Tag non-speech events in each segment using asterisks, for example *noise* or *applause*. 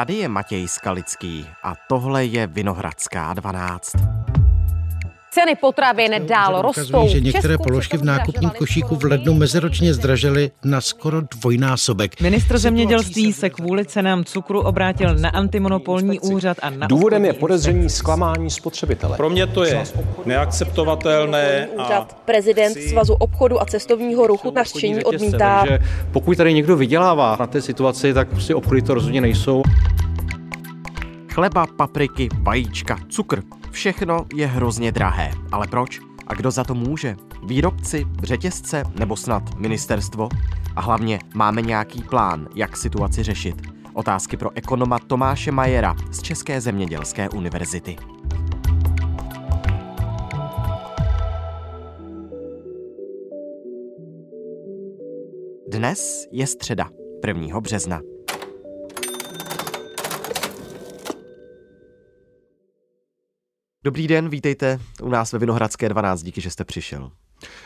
Tady je Matěj Skalický a tohle je Vinohradská 12. Ceny potravin dál rostou. že některé položky v nákupním košíku v lednu meziročně zdražily na skoro dvojnásobek. Ministr zemědělství se kvůli cenám cukru obrátil na antimonopolní úřad a na Důvodem je podezření zklamání spotřebitele. Pro mě to je neakceptovatelné. Úřad prezident Svazu obchodu a cestovního ruchu nařčení odmítá. Takže pokud tady někdo vydělává na té situaci, tak prostě obchody to rozhodně nejsou. Chleba, papriky, vajíčka, cukr. Všechno je hrozně drahé. Ale proč? A kdo za to může? Výrobci, řetězce nebo snad ministerstvo? A hlavně máme nějaký plán, jak situaci řešit? Otázky pro ekonoma Tomáše Majera z České zemědělské univerzity. Dnes je středa, 1. března. Dobrý den, vítejte u nás ve Vinohradské 12, díky, že jste přišel.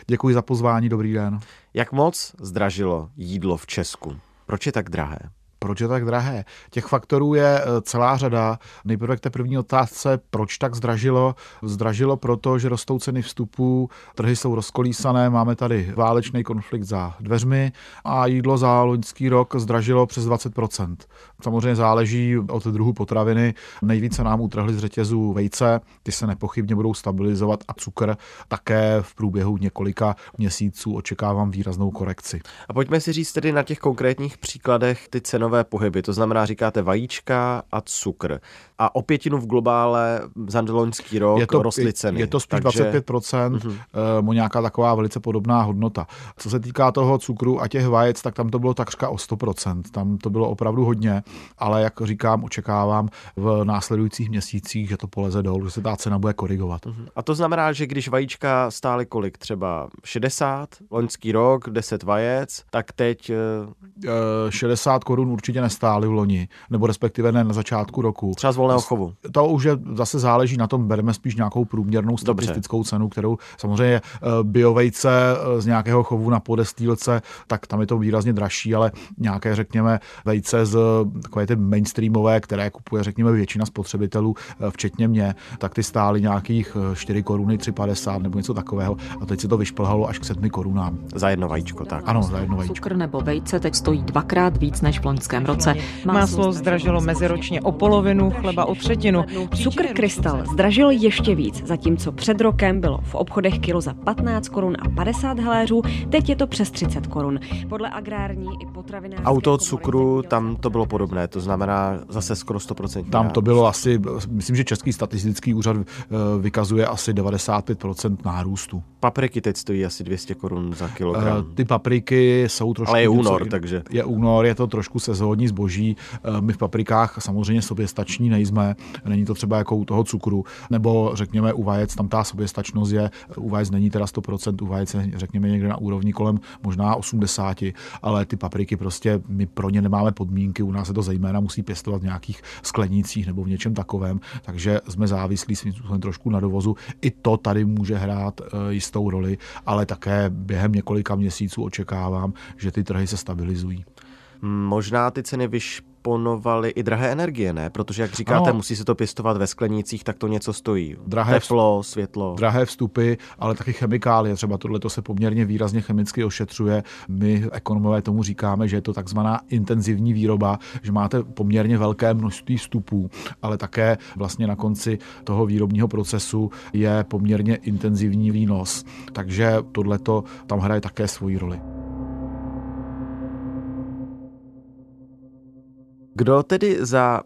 Děkuji za pozvání, dobrý den. Jak moc zdražilo jídlo v Česku? Proč je tak drahé? Proč je tak drahé? Těch faktorů je eh, celá řada. Nejprve k té první otázce, proč tak zdražilo? Zdražilo proto, že rostou ceny vstupů, trhy jsou rozkolísané, máme tady válečný konflikt za dveřmi a jídlo za loňský rok zdražilo přes 20%. Samozřejmě záleží od druhu potraviny. Nejvíce nám utrhly z řetězu vejce, ty se nepochybně budou stabilizovat a cukr také v průběhu několika měsíců očekávám výraznou korekci. A pojďme si říct tedy na těch konkrétních příkladech ty cenové pohyby. To znamená, říkáte vajíčka a cukr. A o pětinu v globále za loňský rok je to, rostly ceny. Je to spíš Takže... 25%, uh-huh. nějaká taková velice podobná hodnota. Co se týká toho cukru a těch vajec, tak tam to bylo takřka o 100%. Tam to bylo opravdu hodně, ale jak říkám, očekávám v následujících měsících, že to poleze dolů, že se ta cena bude korigovat. Uh-huh. A to znamená, že když vajíčka stály kolik? Třeba 60, loňský rok, 10 vajec, tak teď... Uh, 60 korun určitě nestály v loni, nebo respektive ne na začátku roku. Třeba z volného chovu. To už je, zase záleží na tom, bereme spíš nějakou průměrnou statistickou Dobře. cenu, kterou samozřejmě eh, biovejce eh, z nějakého chovu na podestýlce, tak tam je to výrazně dražší, ale nějaké, řekněme, vejce z takové ty mainstreamové, které kupuje, řekněme, většina spotřebitelů, eh, včetně mě, tak ty stály nějakých 4 koruny, 3,50 nebo něco takového. A teď se to vyšplhalo až k 7 korunám. Za jedno vajíčko, tak. Ano, za jedno vajíčko. Cukr nebo vejce teď stojí dvakrát víc než v loňském roce. Máslo zdražilo meziročně o polovinu, chleba o třetinu. Cukr krystal zdražil ještě víc, zatímco před rokem bylo v obchodech kilo za 15 korun a 50 haléřů, teď je to přes 30 korun. Podle agrární i potravinářské Auto cukru, tam to bylo podobné, to znamená zase skoro 100%. Tam to bylo asi, myslím, že Český statistický úřad eh, vykazuje asi 95% nárůstu. Papriky teď stojí asi 200 korun za kilogram. Uh, ty papriky jsou trošku... Ale je únor, takže... Je únor, je to trošku sezónní zboží. Uh, my v paprikách samozřejmě soběstační nejsme, není to třeba jako u toho cukru, nebo řekněme u vajec, tam ta soběstačnost je, u vajec není teda 100%, u vajec je řekněme někde na úrovni kolem možná 80, ale ty papriky prostě my pro ně nemáme podmínky, u nás se to zejména musí pěstovat v nějakých sklenících nebo v něčem takovém, takže jsme závislí svým způsobem trošku na dovozu. I to tady může hrát jistou roli, ale také během několika měsíců očekávám, že ty trhy se stabilizují. Možná ty ceny vyšponovaly i drahé energie, ne? Protože, jak říkáte, ano, musí se to pěstovat ve sklenících, tak to něco stojí. Drahé Teplo, světlo. Drahé vstupy, ale taky chemikálie. Třeba tohle se poměrně výrazně chemicky ošetřuje. My, ekonomové, tomu říkáme, že je to takzvaná intenzivní výroba, že máte poměrně velké množství vstupů, ale také vlastně na konci toho výrobního procesu je poměrně intenzivní výnos. Takže tohle tam hraje také svoji roli. Kdo tedy za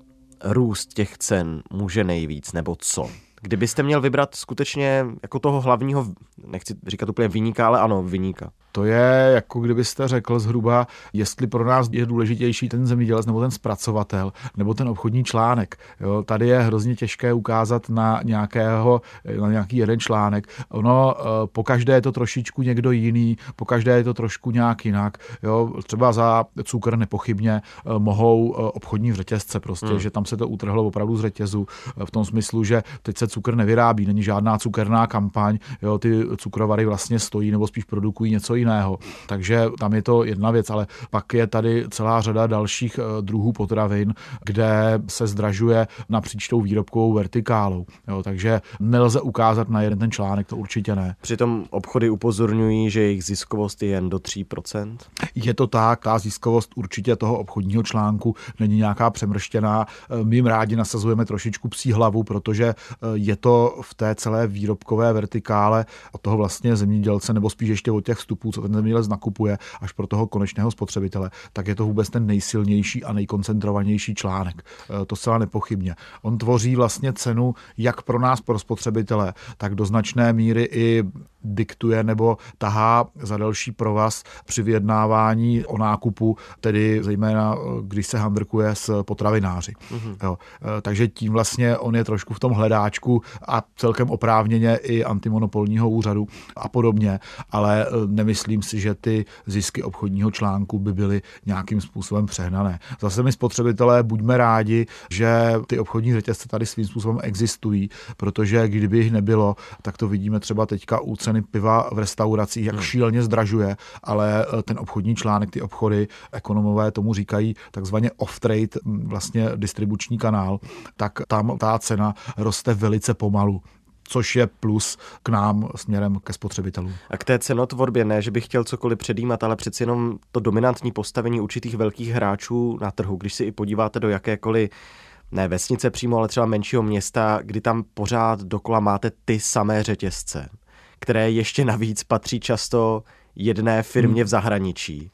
růst těch cen může nejvíc, nebo co? Kdybyste měl vybrat skutečně jako toho hlavního, nechci říkat úplně vyníka, ale ano, vyníka. To je jako kdybyste řekl zhruba, jestli pro nás je důležitější ten zemědělec nebo ten zpracovatel nebo ten obchodní článek. Jo, tady je hrozně těžké ukázat na, nějakého, na nějaký jeden článek. Ono eh, po každé je to trošičku někdo jiný, po každé je to trošku nějak jinak. Jo, třeba za cukr nepochybně eh, mohou eh, obchodní řetězce prostě, hmm. že tam se to utrhlo opravdu z řetězu v tom smyslu, že teď se cukr nevyrábí, není žádná cukerná kampaň, jo, ty cukrovary vlastně stojí nebo spíš produkují něco jiného. Takže tam je to jedna věc, ale pak je tady celá řada dalších eh, druhů potravin, kde se zdražuje napříč tou výrobkovou vertikálou. Jo, takže nelze ukázat na jeden ten článek, to určitě ne. Přitom obchody upozorňují, že jejich ziskovost je jen do 3%. Je to tak, ta ziskovost určitě toho obchodního článku není nějaká přemrštěná. My jim rádi nasazujeme trošičku psí hlavu, protože eh, je to v té celé výrobkové vertikále od toho vlastně zemědělce, nebo spíš ještě od těch vstupů, co ten zemědělec nakupuje, až pro toho konečného spotřebitele, tak je to vůbec ten nejsilnější a nejkoncentrovanější článek. Eh, to zcela nepochybně. On tvoří vlastně cenu jak pro nás, pro spotřebitele, tak do značné míry i diktuje nebo tahá za další provaz při vyjednávání o nákupu, tedy zejména když se handrkuje s potravináři. Mm-hmm. Jo. E, takže tím vlastně on je trošku v tom hledáčku a celkem oprávněně i antimonopolního úřadu a podobně, ale e, nemyslím si, že ty zisky obchodního článku by byly nějakým způsobem přehnané. Zase my spotřebitelé buďme rádi, že ty obchodní řetězce tady svým způsobem existují, protože kdyby jich nebylo, tak to vidíme třeba teďka u ceny piva v restauracích, jak hmm. šíleně zdražuje, ale eh, ten obchodní článek, ty obchody, ekonomové tomu říkají takzvaně off-trade, vlastně distribuční kanál, tak tam ta cena roste velice pomalu což je plus k nám směrem ke spotřebitelům. A k té cenotvorbě ne, že bych chtěl cokoliv předjímat, ale přeci jenom to dominantní postavení určitých velkých hráčů na trhu, když si i podíváte do jakékoliv ne vesnice přímo, ale třeba menšího města, kdy tam pořád dokola máte ty samé řetězce které ještě navíc patří často jedné firmě hmm. v zahraničí,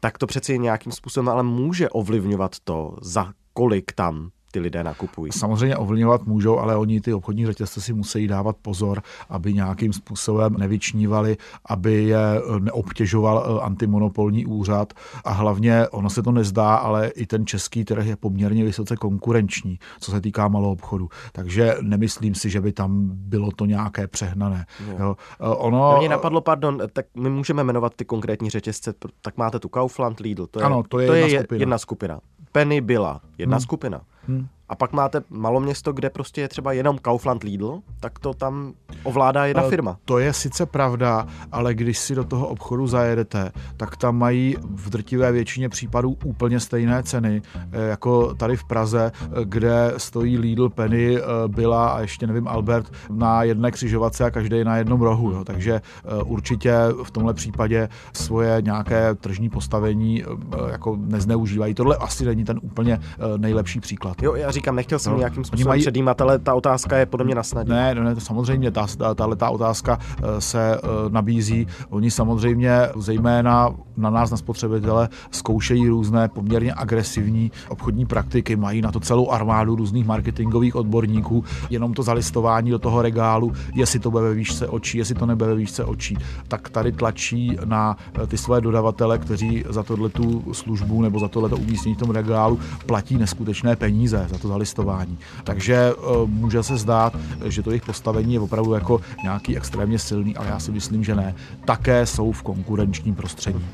tak to přeci nějakým způsobem ale může ovlivňovat to, za kolik tam ty lidé nakupují. Samozřejmě ovlivňovat můžou, ale oni ty obchodní řetězce si musí dávat pozor, aby nějakým způsobem nevyčnívali, aby je eh, neobtěžoval eh, antimonopolní úřad a hlavně ono se to nezdá, ale i ten český trh je poměrně vysoce konkurenční, co se týká malou obchodu. Takže nemyslím si, že by tam bylo to nějaké přehnané. Jo. Jo. Eh, ono... Mě napadlo, pardon, tak my můžeme jmenovat ty konkrétní řetězce, tak máte tu Kaufland, Lidl, to je, ano, to je, to jedna, je skupina. jedna skupina. Penny byla jedna hmm. skupina. Hmm. A pak máte maloměsto, kde prostě je třeba jenom Kaufland Lidl, tak to tam ovládá jedna firma. To je sice pravda, ale když si do toho obchodu zajedete, tak tam mají v drtivé většině případů úplně stejné ceny, eh, jako tady v Praze, eh, kde stojí Lidl, Penny, eh, Byla a ještě nevím Albert na jedné křižovatce a každý na jednom rohu. Jo. Takže určitě v tomhle případě svoje nějaké tržní postavení jako nezneužívají. Tohle asi není ten úplně nejlepší příklad. Jo, já říkám, nechtěl jsem no, nějakým způsobem mají... předjímat, ale ta otázka je podle mě na snadě. Ne, ne, to samozřejmě, ta, ta, ta otázka eh, se eh, nabízí. Oni samozřejmě zejména na nás, na spotřebitele, zkoušejí různé poměrně agresivní obchodní praktiky, mají na to celou armádu různých marketingových odborníků, jenom to zalistování do toho regálu, jestli to bude ve výšce očí, jestli to nebude ve výšce očí, tak tady tlačí na eh, ty své dodavatele, kteří za tohle tu službu nebo za tohle umístění v tom regálu platí neskutečné peníze za to to zalistování. Takže eh, může se zdát, že to jejich postavení je opravdu jako nějaký extrémně silný, ale já si myslím, že ne. Také jsou v konkurenčním prostředí.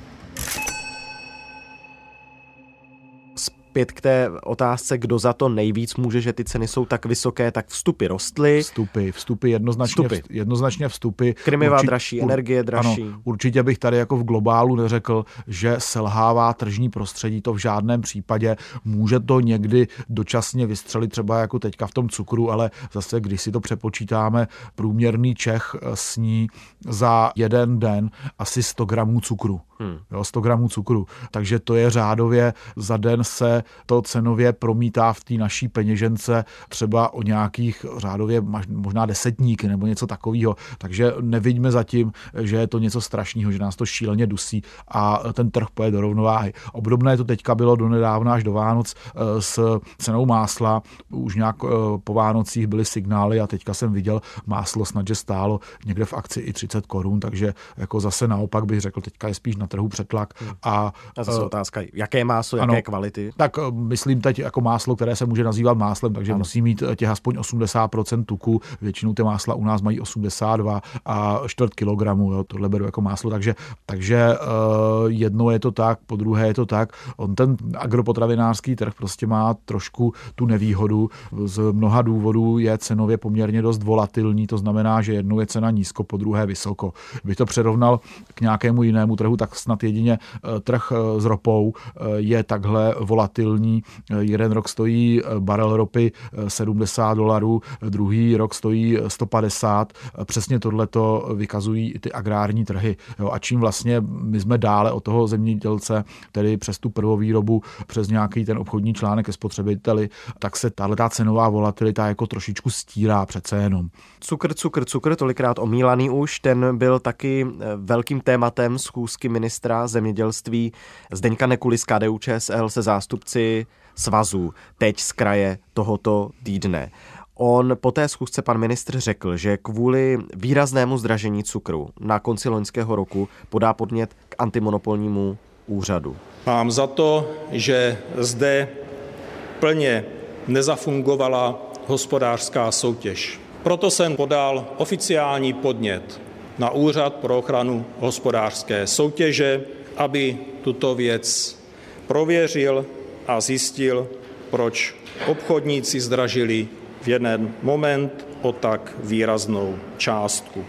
Zpět k té otázce, kdo za to nejvíc může, že ty ceny jsou tak vysoké, tak vstupy rostly. Vstupy, vstupy, jednoznačně vstupy. jednoznačně vstupy. Krmiva určitě, dražší, ur, energie dražší. Ano, určitě bych tady jako v globálu neřekl, že selhává tržní prostředí, to v žádném případě. Může to někdy dočasně vystřelit třeba jako teďka v tom cukru, ale zase, když si to přepočítáme, průměrný Čech sní za jeden den asi 100 gramů cukru. Hmm. Jo, 100 gramů cukru. Takže to je řádově za den se to cenově promítá v té naší peněžence třeba o nějakých řádově možná desetníky nebo něco takového. Takže nevidíme zatím, že je to něco strašného, že nás to šíleně dusí a ten trh poje do rovnováhy. Obdobné to teďka bylo do nedávna až do Vánoc eh, s cenou másla. Už nějak eh, po Vánocích byly signály a teďka jsem viděl máslo snad, že stálo někde v akci i 30 korun, takže jako zase naopak bych řekl, teďka je spíš na trhu přetlak. A, a zase uh, otázka, jaké máso, ano, jaké kvality? Tak tak myslím teď jako máslo, které se může nazývat máslem, takže ano. musí mít těch aspoň 80% tuku. Většinou ty másla u nás mají 82 a čtvrt kilogramu, jo, tohle beru jako máslo, takže, takže jedno je to tak, po druhé je to tak. On ten agropotravinářský trh prostě má trošku tu nevýhodu. Z mnoha důvodů je cenově poměrně dost volatilní, to znamená, že jednou je cena nízko, po druhé vysoko. Bych to přerovnal k nějakému jinému trhu, tak snad jedině eh, trh eh, s ropou eh, je takhle volatilní. Jeden rok stojí barel ropy 70 dolarů, druhý rok stojí 150. Přesně tohleto vykazují i ty agrární trhy. Jo, a čím vlastně my jsme dále od toho zemědělce, tedy přes tu prvovýrobu, přes nějaký ten obchodní článek ke spotřebiteli, tak se tahle cenová volatilita jako trošičku stírá přece jenom. Cukr, cukr, cukr, tolikrát omílaný už, ten byl taky eh, velkým tématem schůzky ministra zemědělství Zdeňka Nekuly z KDU ČSL se zástupci svazů teď z kraje tohoto týdne. On po té schůzce pan ministr řekl, že kvůli výraznému zdražení cukru na konci loňského roku podá podnět k antimonopolnímu úřadu. Mám za to, že zde plně nezafungovala hospodářská soutěž. Proto jsem podal oficiální podnět na Úřad pro ochranu hospodářské soutěže, aby tuto věc prověřil a zjistil, proč obchodníci zdražili v jeden moment o tak výraznou částku.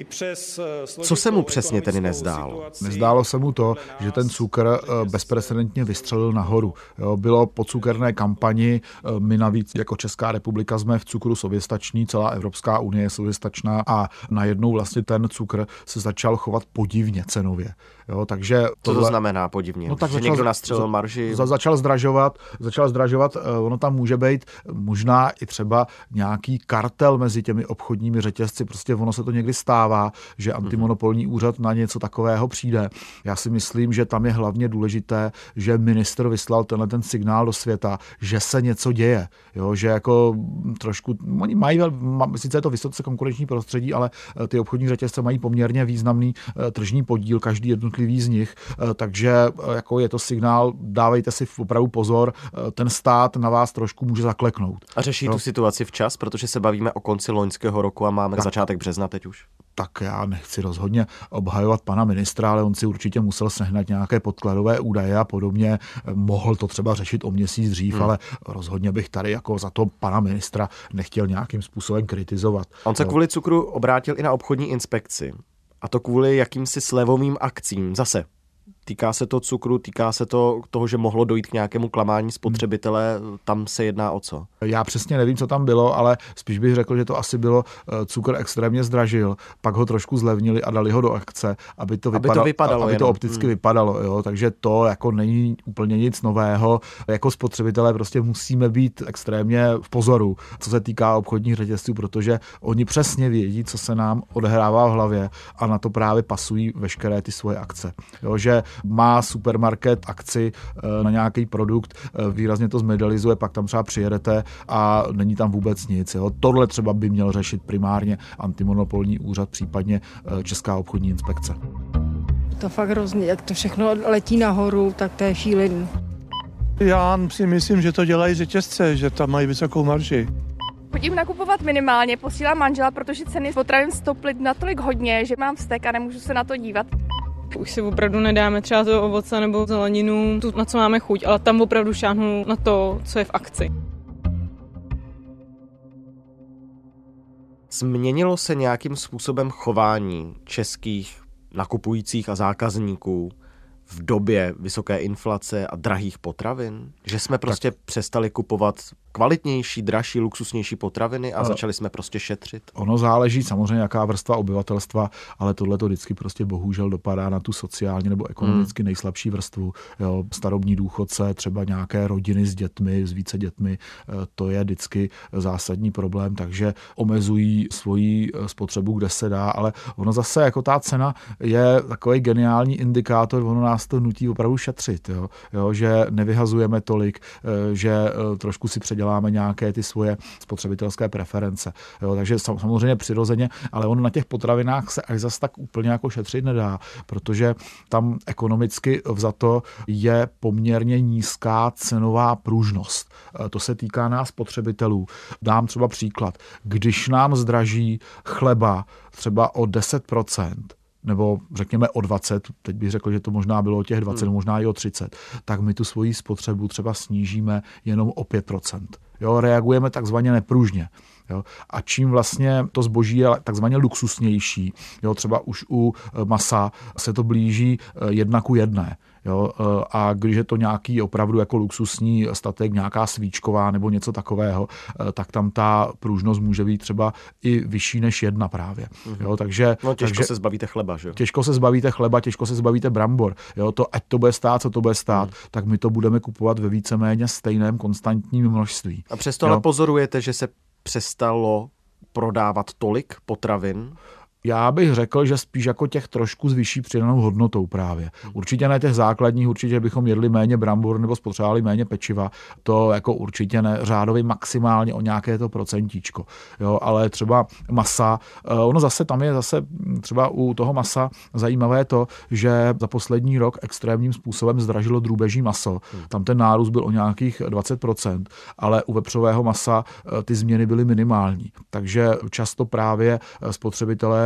Eh, Co se mu přesně tedy nezdálo? Nezdálo se mu to, že ten cukr eh, bezprecedentně vystřelil nahoru. Bylo po cukerné kampani, eh, my navíc jako Česká republika jsme v cukru soběstační, celá Evropská unie je soběstačná a najednou vlastně ten cukr se začal chovat podivně cenově. Jo, takže Co to znamená podivně? No, tak že začal, někdo nastřelil marži? Za, začal zdražovat, začal zdražovat, ono tam může být možná i třeba nějaký kartel mezi těmi obchodními řetězci, prostě ono se to někdy stává stává, že antimonopolní úřad na něco takového přijde. Já si myslím, že tam je hlavně důležité, že minister vyslal tenhle ten signál do světa, že se něco děje. Jo, že jako trošku, oni mají, sice je to vysoce konkurenční prostředí, ale eh, ty obchodní řetězce mají poměrně významný eh, tržní podíl, každý jednotlivý z nich, eh, takže jako je to signál, dávejte si opravdu pozor, ten stát na vás trošku může zakleknout. A řeší jo? tu situaci včas, protože se bavíme o konci loňského roku a máme tak. začátek března teď už? Tak já nechci rozhodně obhajovat pana ministra, ale on si určitě musel sehnat nějaké podkladové údaje a podobně. Mohl to třeba řešit o měsíc dřív, hmm. ale rozhodně bych tady jako za to pana ministra nechtěl nějakým způsobem kritizovat. On se kvůli cukru obrátil i na obchodní inspekci. A to kvůli jakýmsi slevovým akcím. Zase Týká se to cukru, týká se to toho, že mohlo dojít k nějakému klamání spotřebitele, tam se jedná o co? Já přesně nevím, co tam bylo, ale spíš bych řekl, že to asi bylo, eh, cukr extrémně zdražil, pak ho trošku zlevnili a dali ho do akce, aby to, vypadalo, aby to, vypadalo aby to opticky hmm. vypadalo. Jo? Takže to jako není úplně nic nového. Jako spotřebitelé prostě musíme být extrémně v pozoru, co se týká obchodních řetězců, protože oni přesně vědí, co se nám odehrává v hlavě a na to právě pasují veškeré ty svoje akce. Jo? Že má supermarket akci eh, na nějaký produkt, eh, výrazně to zmedalizuje, pak tam třeba přijedete a není tam vůbec nic. Jo. Tohle třeba by měl řešit primárně antimonopolní úřad, případně eh, Česká obchodní inspekce. To fakt hrozně, jak to všechno letí nahoru, tak to je šílený. Já si myslím, že to dělají řetězce, že tam mají vysokou marži. Chodím nakupovat minimálně, posílám manžela, protože ceny potravin stouply natolik hodně, že mám vztek a nemůžu se na to dívat. Už si opravdu nedáme třeba to ovoce nebo zeleninu, tu, na co máme chuť, ale tam opravdu šáhnu na to, co je v akci. Změnilo se nějakým způsobem chování českých nakupujících a zákazníků v době vysoké inflace a drahých potravin? Že jsme prostě tak. přestali kupovat kvalitnější, dražší, luxusnější potraviny a začali jsme prostě šetřit? Ono záleží samozřejmě, jaká vrstva obyvatelstva, ale tohle to vždycky prostě bohužel dopadá na tu sociálně nebo ekonomicky hmm. nejslabší vrstvu. Jo, starobní důchodce, třeba nějaké rodiny s dětmi, s více dětmi, eh, to je vždycky zásadní problém, takže omezují svoji eh, spotřebu, kde se dá, ale ono zase jako ta cena je takový geniální indikátor, ono nás to nutí opravdu šetřit, jo, jo že nevyhazujeme tolik, eh, že trošku si předěláváme děláme nějaké ty svoje spotřebitelské preference. Jo, takže samozřejmě přirozeně, ale on na těch potravinách se až zas tak úplně jako šetřit nedá, protože tam ekonomicky vzato je poměrně nízká cenová pružnost. E, to se týká nás spotřebitelů. Dám třeba příklad. Když nám zdraží chleba třeba o 10%, nebo řekněme o 20, teď bych řekl, že to možná bylo o těch 20, hmm. možná i o 30, tak my tu svoji spotřebu třeba snížíme jenom o 5%. Jo, reagujeme takzvaně nepružně. Jo. A čím vlastně to zboží je takzvaně luxusnější, jo, třeba už u e, masa se to blíží e, jedna ku jedné. Jo, e, a když je to nějaký opravdu jako luxusní statek, nějaká svíčková nebo něco takového, tak tam ta pružnost může být třeba i vyšší než jedna právě. Mhm. Jo, takže, no, těžko takže, se zbavíte chleba, že jo? Těžko se zbavíte chleba, těžko se zbavíte brambor. Jo, to, ať to bude stát, co to bude stát, hmm. tak my to budeme kupovat ve víceméně stejném konstantním množství. A přesto ale pozorujete, že se přestalo prodávat tolik potravin? Já bych řekl, že spíš jako těch trošku s vyšší přidanou hodnotou právě. Určitě ne těch základních, určitě bychom jedli méně brambor nebo spotřebovali méně pečiva, to jako určitě ne, řádově maximálně o nějaké to procentíčko. Jo, ale třeba masa, eh, ono zase tam je zase třeba u toho masa zajímavé to, že za poslední rok extrémním způsobem zdražilo drůbeží maso. Hmm. Tam ten nárůst byl o nějakých 20%, ale u vepřového masa eh, ty změny byly minimální. Takže často právě eh,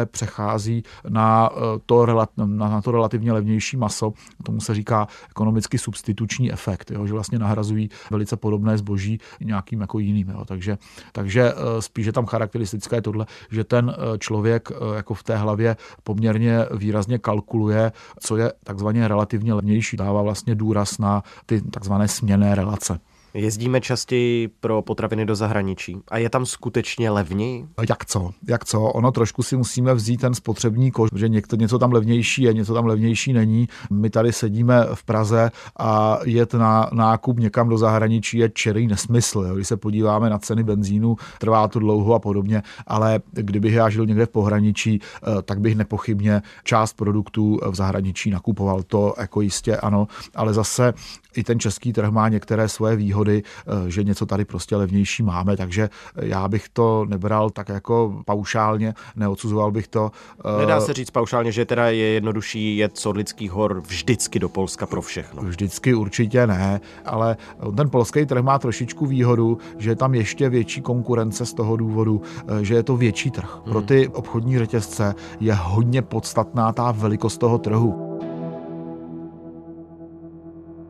přechází na eh, to, na to relativně levnější maso. Tomu se říká ekonomicky substituční efekt, jo, že vlastně nahrazují velice podobné zboží nějakým jako jiným. Jo. Takže, takže eh, spíše tam charakteristické je tohle, že ten eh, člověk jako v té hlavě poměrně výrazně kalkuluje, co je takzvaně relativně levnější. Dává vlastně důraz na ty takzvané směné relace. Jezdíme častěji pro potraviny do zahraničí a je tam skutečně levněji? Jak co? Jak co? Ono trošku si musíme vzít ten spotřební koš, že někdo, něco tam levnější je, něco tam levnější není. My tady sedíme v Praze a jet na nákup někam do zahraničí je čerý nesmysl. Jo? Když se podíváme na ceny benzínu, trvá to dlouho a podobně, ale kdybych já žil někde v pohraničí, eh, tak bych nepochybně část produktů v zahraničí nakupoval. To jako jistě ano, ale zase i ten český trh má některé svoje výhody, eh, že něco tady prostě levnější máme, takže já bych to nebral tak jako paušálně, neodsuzoval bych to. Eh, Nedá se říct paušálně, že teda je jednodušší jet z Orlických hor vždycky do Polska pro všechno. Vždycky určitě ne, ale ten polský trh má trošičku výhodu, že je tam ještě větší konkurence z toho důvodu, eh, že je to větší trh. Pro hmm. ty obchodní řetězce je hodně podstatná ta velikost toho trhu.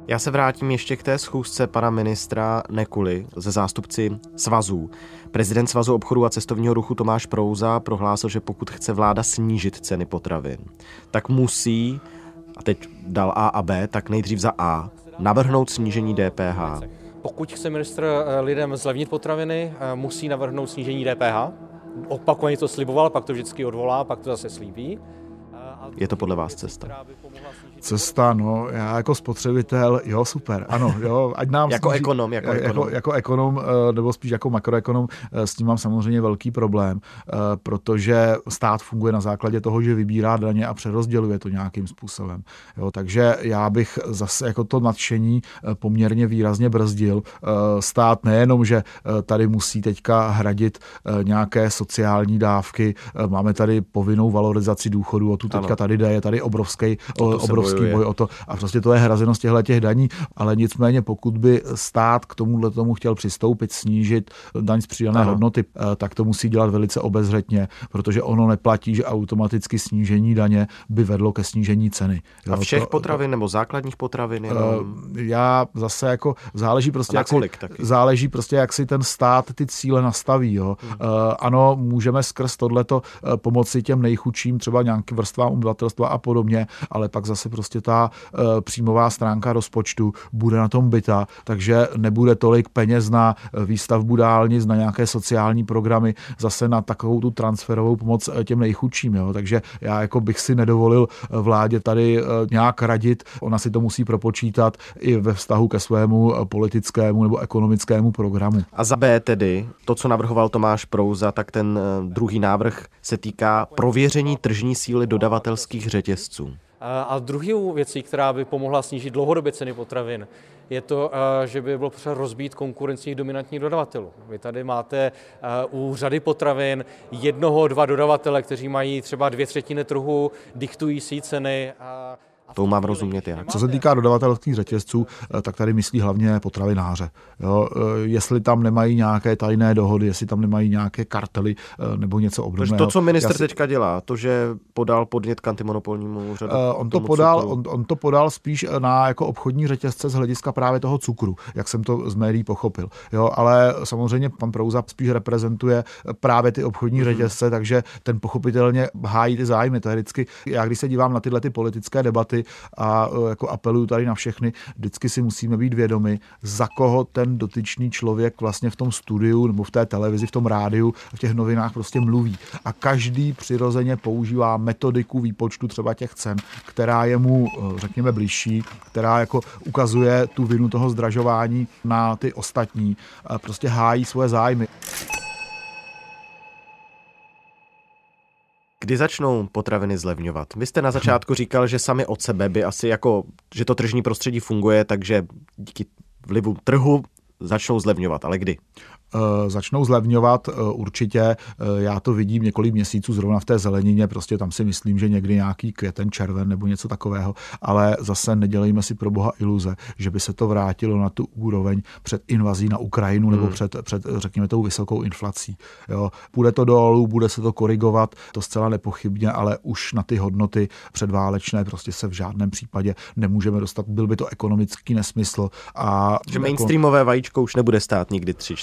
Já se vrátím ještě k té schůzce pana ministra Nekuly ze zástupci svazů. Prezident Svazu obchodu a cestovního ruchu Tomáš Prouza prohlásil, že pokud chce vláda snížit ceny potravin, tak musí, a teď dal A a B, tak nejdřív za A, navrhnout snížení DPH. Pokud chce ministr eh, lidem zlevnit potraviny, eh, musí navrhnout snížení DPH. Opakovaně to sliboval, pak to vždycky odvolá, pak to zase slíbí. Je to podle vás cesta? Cesta, no, já jako spotřebitel, jo, super, ano, jo, ať nám... jako sníží, ekonom, jako, jako ekonom. Jako, jako ekonom, eh, nebo spíš jako makroekonom, eh, s tím mám samozřejmě velký problém, eh, protože stát funguje na základě toho, že vybírá daně a přerozděluje to nějakým způsobem. Jo, takže já bych zase jako to nadšení poměrně výrazně brzdil. Stát nejenom, že tady musí teďka hradit nějaké sociální dávky, máme tady povinnou valorizaci důchodu, o tu teďka ano. tady jde, je tady obrovský, obrovský bojuje. boj o to a prostě to je hrazeno z těchto těch daní, ale nicméně pokud by stát k tomuhle tomu chtěl přistoupit, snížit daň z přidané ano. hodnoty, eh, tak to musí dělat velice obezřetně, protože ono neplatí, že automaticky snížení daně by vedlo ke snížení ceny. A všech to, potravin nebo základních potravin? Jenom... Eh, já zase jako záleží prostě, jak si, záleží prostě, jak si ten stát ty cíle nastaví. Jo. Hmm. Ano, můžeme skrz tohleto pomoci těm nejchudším, třeba nějakým vrstvám obyvatelstva a podobně, ale pak zase prostě ta e, příjmová stránka rozpočtu bude na tom byta, takže nebude tolik peněz na eh, výstavbu dálnic, na nějaké sociální programy, zase na takovou tu transferovou pomoc eh, těm nejchudším. Jo. Takže já jako bych si nedovolil vládě tady nějak radit, ona si to musí propočítat i ve vztahu ke svému politickému nebo ekonomickému programu. A za B tedy, to, co navrhoval Tomáš Prouza, tak ten druhý návrh se týká prověření tržní síly dodavatelských řetězců. A druhou věcí, která by pomohla snížit dlouhodobě ceny potravin, je to, že by bylo potřeba rozbít konkurenčních dominantních dodavatelů. Vy tady máte u řady potravin jednoho, dva dodavatele, kteří mají třeba dvě třetiny trhu, diktují si ceny. A to mám rozumět jak. Co se týká dodavatelských řetězců, eh, tak tady myslí hlavně potravináře. Jo, eh, jestli tam nemají nějaké tajné dohody, jestli tam nemají nějaké kartely eh, nebo něco obdobného. To, co minister si... teďka dělá, to, že podal podnět k antimonopolnímu úřadu. On to, podal, on, on to podal spíš na jako obchodní řetězce z hlediska právě toho cukru, jak jsem to z médií pochopil. Jo, ale samozřejmě pan Prouza spíš reprezentuje právě ty obchodní mm-hmm. řetězce, takže ten pochopitelně hájí ty zájmy. To je vždycky, já když se dívám na tyhle ty politické debaty, a e, jako apeluju tady na všechny, vždycky si musíme být vědomi, za koho ten dotyčný člověk vlastně v tom studiu nebo v té televizi, v tom rádiu, v těch novinách prostě mluví. A každý přirozeně používá metodiku výpočtu třeba těch cen, která je mu, e, řekněme, blížší, která jako ukazuje tu vinu toho zdražování na ty ostatní, prostě hájí svoje zájmy. Kdy začnou potraviny zlevňovat? Vy jste na začátku *laughs* říkal, že sami od sebe by asi jako, že to tržní prostředí funguje, takže díky vlivu trhu začnou zlevňovat, ale kdy? Eh, začnou zlevňovat, eh, určitě. Eh, já to vidím několik měsíců zrovna v té zelenině, prostě tam si myslím, že někdy nějaký květen, červen nebo něco takového, ale zase nedělejme si pro boha iluze, že by se to vrátilo na tu úroveň před invazí na Ukrajinu hmm. nebo před, před, řekněme, tou vysokou inflací. Jo. Bude to dolů, bude se to korigovat, to zcela nepochybně, ale už na ty hodnoty předválečné prostě se v žádném případě nemůžeme dostat. Byl by to ekonomický nesmysl. A že mainstreamové vajíčko už nebude stát nikdy 3,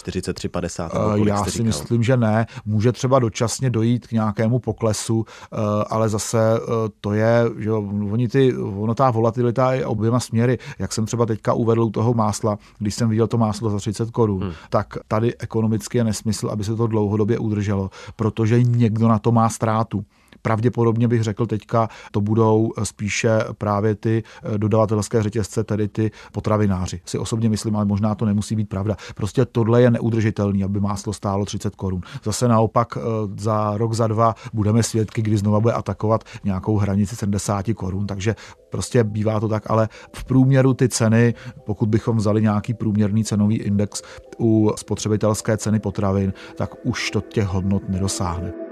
40, 3,50? Já si myslím, že ne. Může třeba dočasně dojít k nějakému poklesu, eh, ale zase eh, to je, že oni ty, ono ta volatilita je oběma směry. Jak jsem třeba teďka uvedl u toho másla, když jsem viděl to máslo za 30 korun, hmm. tak tady ekonomicky je nesmysl, aby se to dlouhodobě udrželo, protože někdo na to má ztrátu. Pravděpodobně bych řekl teďka, to budou spíše právě ty eh, dodavatelské řetězce, tedy ty potravináři. Si osobně myslím, ale možná to nemusí být pravda. Prostě tohle je neudržitelný, aby máslo stálo 30 korun. Zase naopak eh, za rok, za dva budeme svědky, kdy znova bude atakovat nějakou hranici 70 korun, takže prostě bývá to tak, ale v průměru ty ceny, pokud bychom vzali nějaký průměrný cenový index u spotřebitelské ceny potravin, tak už to těch hodnot nedosáhne.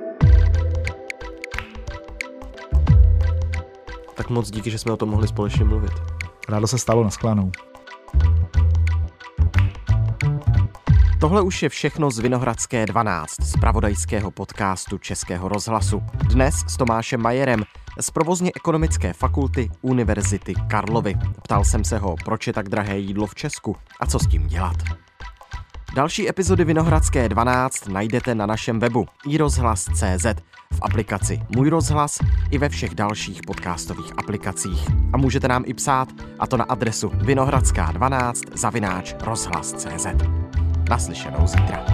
Tak moc díky, že jsme o tom mohli společně mluvit. Rádo se stalo na sklánou. Tohle už je všechno z Vinohradské 12, z pravodajského podcastu Českého rozhlasu. Dnes s Tomášem Majerem z provozně ekonomické fakulty Univerzity Karlovy. Ptal jsem se ho, proč je tak drahé jídlo v Česku a co s tím dělat. Další epizody Vinohradské 12 najdete na našem webu iRozhlas.cz, v aplikaci Můj rozhlas i ve všech dalších podcastových aplikacích. A můžete nám i psát, a to na adresu vinohradská12 zavináč rozhlas.cz. Naslyšenou zítra.